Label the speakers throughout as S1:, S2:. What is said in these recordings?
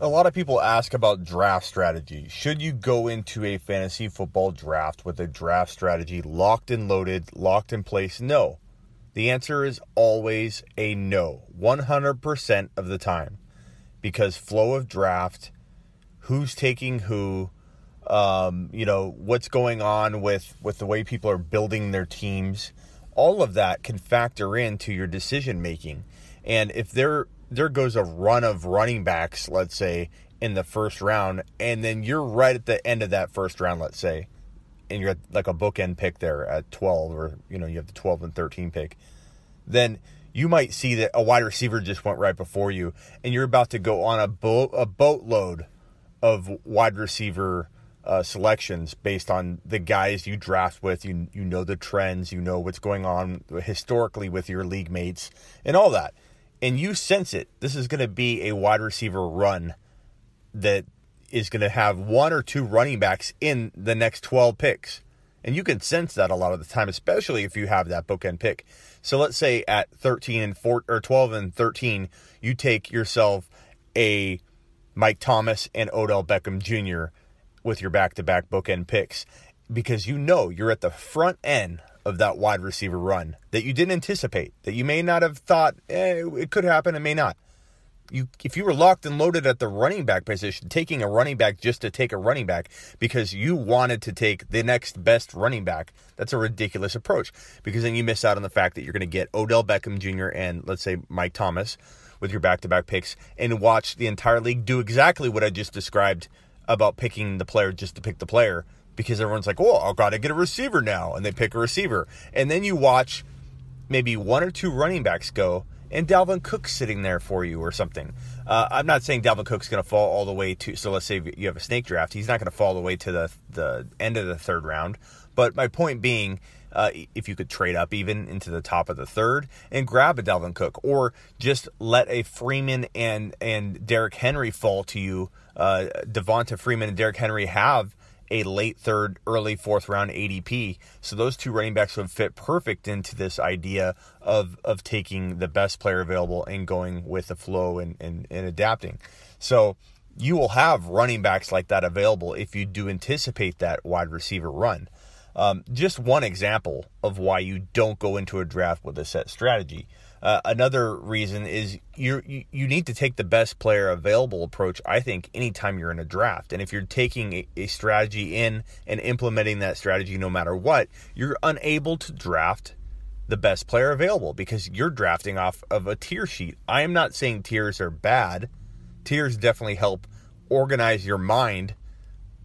S1: A lot of people ask about draft strategy. Should you go into a fantasy football draft with a draft strategy locked and loaded, locked in place? No. The answer is always a no, 100% of the time. Because flow of draft, who's taking who, um, you know, what's going on with, with the way people are building their teams, all of that can factor into your decision making. And if there there goes a run of running backs, let's say, in the first round, and then you're right at the end of that first round, let's say, and you're at like a bookend pick there at 12, or you know, you have the 12 and 13 pick, then you might see that a wide receiver just went right before you, and you're about to go on a boat a boatload of wide receiver uh, selections based on the guys you draft with. You you know the trends, you know what's going on historically with your league mates, and all that and you sense it. This is going to be a wide receiver run that is going to have one or two running backs in the next 12 picks. And you can sense that a lot of the time, especially if you have that bookend pick. So let's say at 13 and 4 or 12 and 13, you take yourself a Mike Thomas and Odell Beckham Jr. with your back-to-back bookend picks because you know you're at the front end of that wide receiver run that you didn't anticipate, that you may not have thought eh, it could happen, it may not. You, if you were locked and loaded at the running back position, taking a running back just to take a running back because you wanted to take the next best running back, that's a ridiculous approach because then you miss out on the fact that you're going to get Odell Beckham Jr. and let's say Mike Thomas with your back to back picks and watch the entire league do exactly what I just described about picking the player just to pick the player because everyone's like, oh, I've got to get a receiver now. And they pick a receiver. And then you watch maybe one or two running backs go and Dalvin Cook's sitting there for you or something. Uh, I'm not saying Dalvin Cook's going to fall all the way to, so let's say you have a snake draft. He's not going to fall all the way to the, the end of the third round. But my point being, uh, if you could trade up even into the top of the third and grab a Dalvin Cook, or just let a Freeman and and Derrick Henry fall to you. Uh, Devonta Freeman and Derrick Henry have a late third, early fourth round ADP. So those two running backs would fit perfect into this idea of of taking the best player available and going with the flow and, and, and adapting. So you will have running backs like that available if you do anticipate that wide receiver run. Um, just one example of why you don't go into a draft with a set strategy. Uh, another reason is you you need to take the best player available approach. I think anytime you're in a draft, and if you're taking a, a strategy in and implementing that strategy, no matter what, you're unable to draft the best player available because you're drafting off of a tier sheet. I am not saying tiers are bad. Tiers definitely help organize your mind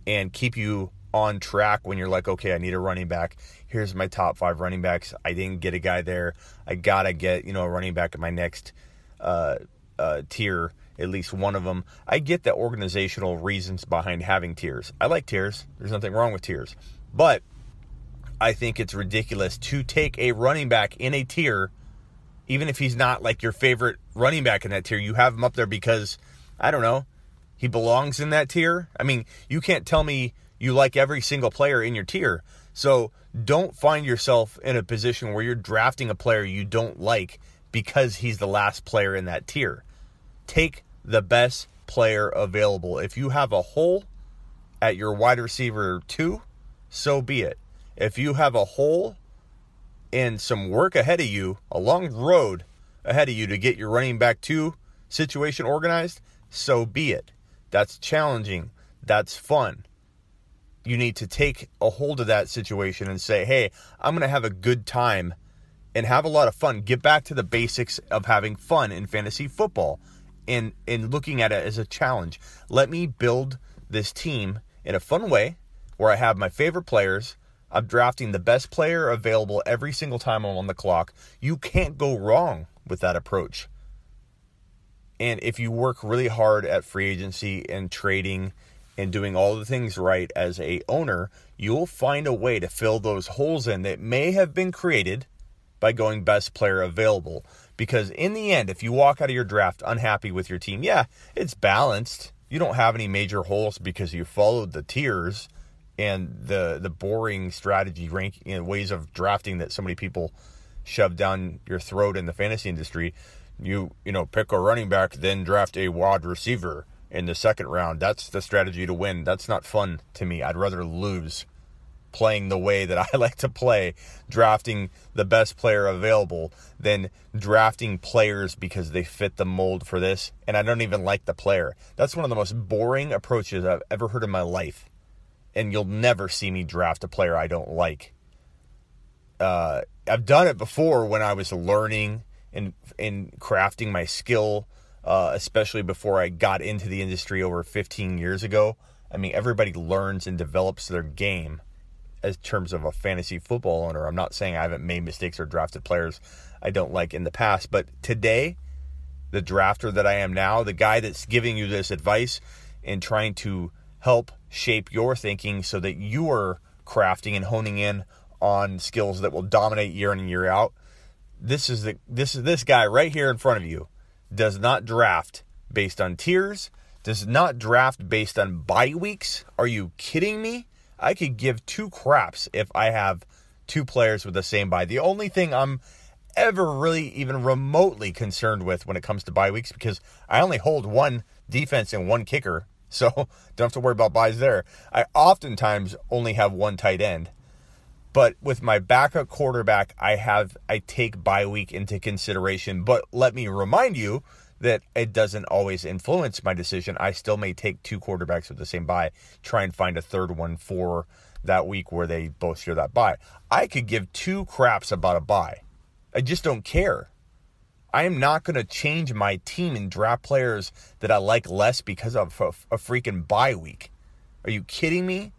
S1: and keep you on track when you're like, okay, I need a running back. Here's my top five running backs. I didn't get a guy there. I gotta get you know a running back in my next uh, uh, tier, at least one of them. I get the organizational reasons behind having tiers. I like tiers. There's nothing wrong with tiers, but I think it's ridiculous to take a running back in a tier, even if he's not like your favorite running back in that tier. You have him up there because I don't know. He belongs in that tier. I mean, you can't tell me you like every single player in your tier. So don't find yourself in a position where you're drafting a player you don't like because he's the last player in that tier. Take the best player available. If you have a hole at your wide receiver two, so be it. If you have a hole and some work ahead of you, a long road ahead of you to get your running back two situation organized, so be it. That's challenging. That's fun you need to take a hold of that situation and say, hey, I'm going to have a good time and have a lot of fun. Get back to the basics of having fun in fantasy football and, and looking at it as a challenge. Let me build this team in a fun way where I have my favorite players. I'm drafting the best player available every single time I'm on the clock. You can't go wrong with that approach. And if you work really hard at free agency and trading and doing all the things right as a owner, you'll find a way to fill those holes in that may have been created by going best player available. Because in the end, if you walk out of your draft unhappy with your team, yeah, it's balanced. You don't have any major holes because you followed the tiers and the the boring strategy rank you know, ways of drafting that so many people shove down your throat in the fantasy industry. You you know pick a running back, then draft a wide receiver in the second round. That's the strategy to win. That's not fun to me. I'd rather lose playing the way that I like to play, drafting the best player available, than drafting players because they fit the mold for this and I don't even like the player. That's one of the most boring approaches I've ever heard in my life. And you'll never see me draft a player I don't like. Uh, I've done it before when I was learning and in crafting my skill, uh, especially before I got into the industry over 15 years ago. I mean, everybody learns and develops their game as terms of a fantasy football owner. I'm not saying I haven't made mistakes or drafted players I don't like in the past, but today, the drafter that I am now, the guy that's giving you this advice and trying to help shape your thinking so that you are crafting and honing in on skills that will dominate year in and year out. This is the this is this guy right here in front of you does not draft based on tiers, does not draft based on bye weeks. Are you kidding me? I could give two craps if I have two players with the same bye. The only thing I'm ever really even remotely concerned with when it comes to bye weeks because I only hold one defense and one kicker. So don't have to worry about byes there. I oftentimes only have one tight end. But with my backup quarterback, I have I take bye week into consideration. But let me remind you that it doesn't always influence my decision. I still may take two quarterbacks with the same bye, try and find a third one for that week where they both share that bye. I could give two craps about a bye. I just don't care. I am not going to change my team and draft players that I like less because of a, a freaking bye week. Are you kidding me?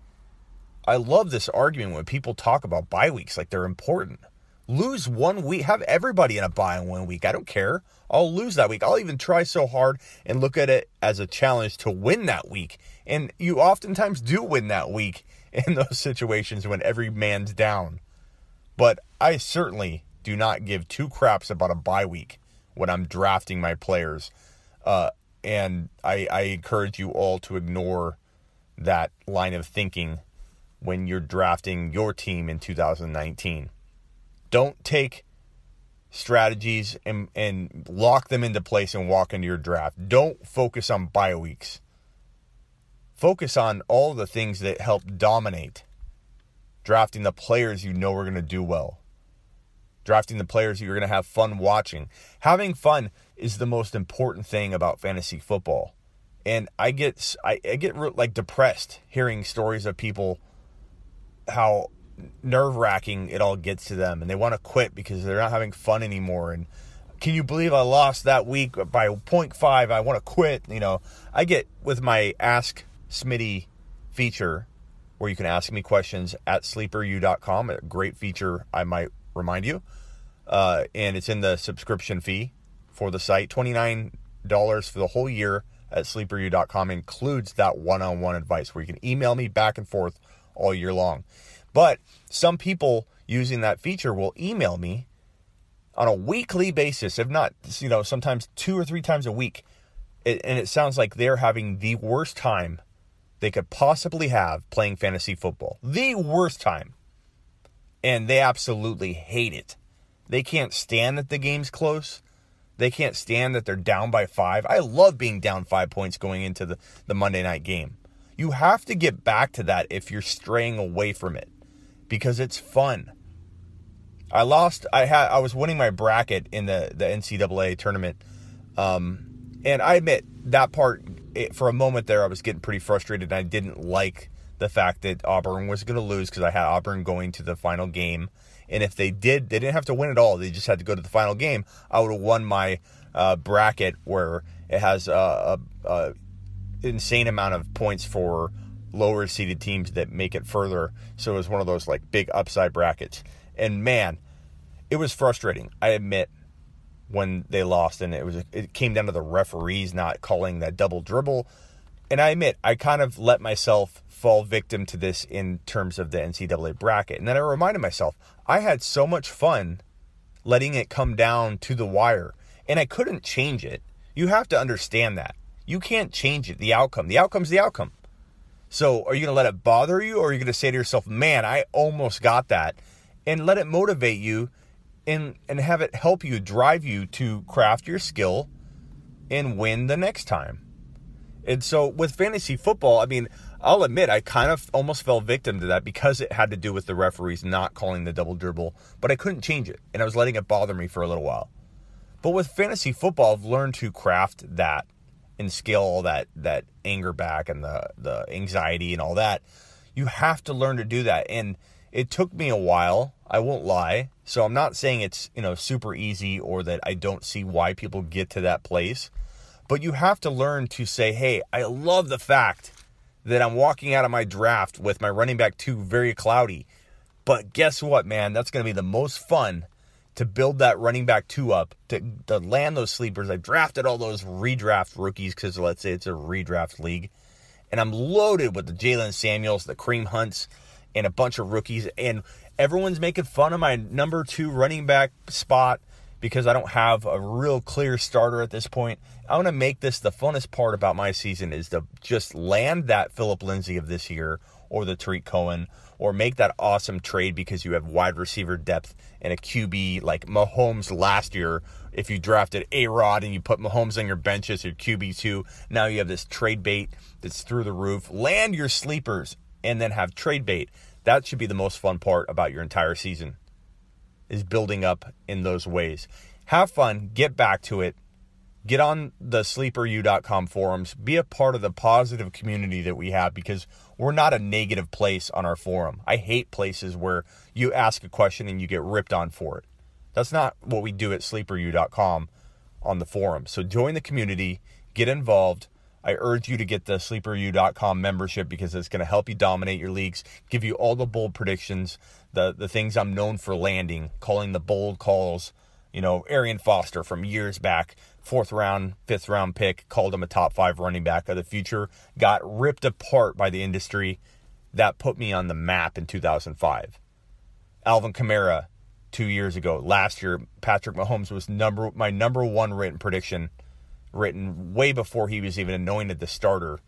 S1: I love this argument when people talk about bye weeks like they're important. Lose one week, have everybody in a bye in one week. I don't care. I'll lose that week. I'll even try so hard and look at it as a challenge to win that week. And you oftentimes do win that week in those situations when every man's down. But I certainly do not give two craps about a bye week when I'm drafting my players. Uh, and I, I encourage you all to ignore that line of thinking when you're drafting your team in 2019. Don't take strategies and, and lock them into place and walk into your draft. Don't focus on bye weeks. Focus on all the things that help dominate drafting the players you know are going to do well drafting the players you're going to have fun watching. Having fun is the most important thing about fantasy football. And I get I, I get like depressed hearing stories of people how nerve wracking it all gets to them, and they want to quit because they're not having fun anymore. And can you believe I lost that week by 0.5? I want to quit. You know, I get with my Ask Smitty feature where you can ask me questions at sleeperu.com. A great feature, I might remind you. Uh, and it's in the subscription fee for the site. $29 for the whole year at sleeperu.com includes that one on one advice where you can email me back and forth all year long. But some people using that feature will email me on a weekly basis, if not, you know, sometimes two or three times a week. It, and it sounds like they're having the worst time they could possibly have playing fantasy football. The worst time and they absolutely hate it. They can't stand that the game's close. They can't stand that they're down by five. I love being down five points going into the, the Monday night game. You have to get back to that if you're straying away from it because it's fun. I lost. I had. I was winning my bracket in the the NCAA tournament, um, and I admit that part. It, for a moment there, I was getting pretty frustrated. and I didn't like the fact that Auburn was going to lose because I had Auburn going to the final game. And if they did, they didn't have to win at all. They just had to go to the final game. I would have won my uh, bracket where it has a, a, a, insane amount of points for lower seeded teams that make it further. So it was one of those like big upside brackets. And man, it was frustrating. I admit when they lost, and it was it came down to the referees not calling that double dribble. And I admit I kind of let myself fall victim to this in terms of the NCAA bracket. And then I reminded myself, I had so much fun letting it come down to the wire, and I couldn't change it. You have to understand that. You can't change it, the outcome. The outcome's the outcome. So are you going to let it bother you, or are you going to say to yourself, man, I almost got that, and let it motivate you and, and have it help you, drive you to craft your skill and win the next time? And so with fantasy football, I mean, I'll admit I kind of almost fell victim to that because it had to do with the referees not calling the double dribble, but I couldn't change it and I was letting it bother me for a little while. But with fantasy football, I've learned to craft that and scale all that that anger back and the the anxiety and all that. You have to learn to do that and it took me a while, I won't lie. So I'm not saying it's, you know, super easy or that I don't see why people get to that place but you have to learn to say, hey, I love the fact that I'm walking out of my draft with my running back two very cloudy. But guess what, man? That's going to be the most fun to build that running back two up, to, to land those sleepers. I drafted all those redraft rookies because let's say it's a redraft league. And I'm loaded with the Jaylen Samuels, the Kareem Hunts, and a bunch of rookies. And everyone's making fun of my number two running back spot because I don't have a real clear starter at this point. I want to make this the funnest part about my season is to just land that Phillip Lindsay of this year or the Tarik Cohen or make that awesome trade because you have wide receiver depth and a QB like Mahomes last year. If you drafted A Rod and you put Mahomes on your bench as your QB2, now you have this trade bait that's through the roof. Land your sleepers and then have trade bait. That should be the most fun part about your entire season is building up in those ways. Have fun, get back to it. Get on the sleeperu.com forums, be a part of the positive community that we have because we're not a negative place on our forum. I hate places where you ask a question and you get ripped on for it. That's not what we do at sleeperu.com on the forum. So join the community, get involved. I urge you to get the sleeperu.com membership because it's going to help you dominate your leagues, give you all the bold predictions, the the things I'm known for landing, calling the bold calls. You know, Arian Foster from years back, fourth round, fifth round pick, called him a top five running back of the future, got ripped apart by the industry. That put me on the map in 2005. Alvin Kamara, two years ago. Last year, Patrick Mahomes was number my number one written prediction, written way before he was even anointed the starter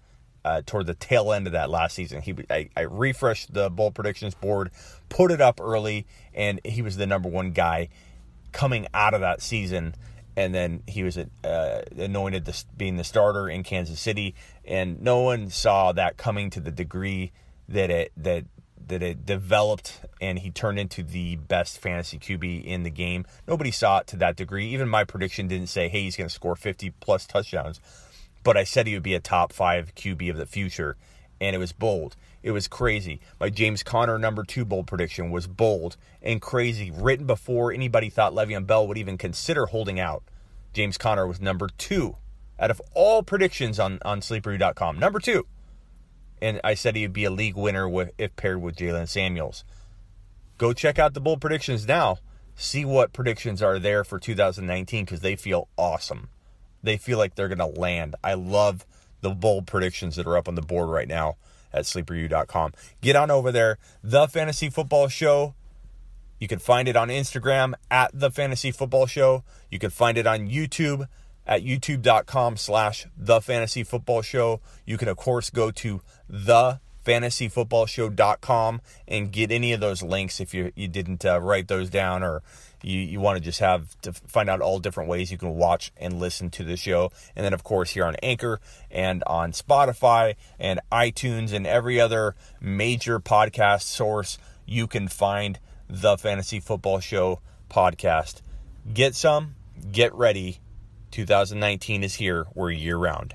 S1: uh, toward the tail end of that last season. He I, I, refreshed the bowl predictions board, put it up early, and he was the number one guy coming out of that season. And then he was uh, anointed the, being the starter in Kansas City, and no one saw that coming to the degree that it that that it developed and he turned into the best fantasy QB in the game. Nobody saw it to that degree. Even my prediction didn't say, hey, he's going to score 50 plus touchdowns but I said he would be a top five QB of the future, and it was bold. It was crazy. My James Conner number two bold prediction was bold and crazy, written before anybody thought Le'Veon Bell would even consider holding out. James Conner was number two out of all predictions on, on sleeperu.com. Number two. And I said he'd be a league winner with, if paired with Jaylen Samuels. Go check out the bold predictions now. See what predictions are there for 2019 because they feel awesome they feel like they're going to land. I love the bold predictions that are up on the board right now at sleeperu.com. Get on over there. The Fantasy Football Show. You can find it on Instagram at The Fantasy Football Show. You can find it on YouTube at youtube.com slash The Fantasy Football Show. You can, of course, go to the fantasyfootballshow.com and get any of those links if you, you didn't uh, write those down or you, you want to just have to find out all different ways you can watch and listen to the show. And then, of course, here on Anchor and on Spotify and iTunes and every other major podcast source, you can find the Fantasy Football Show podcast. Get some, get ready. 2019 is here. We're year round.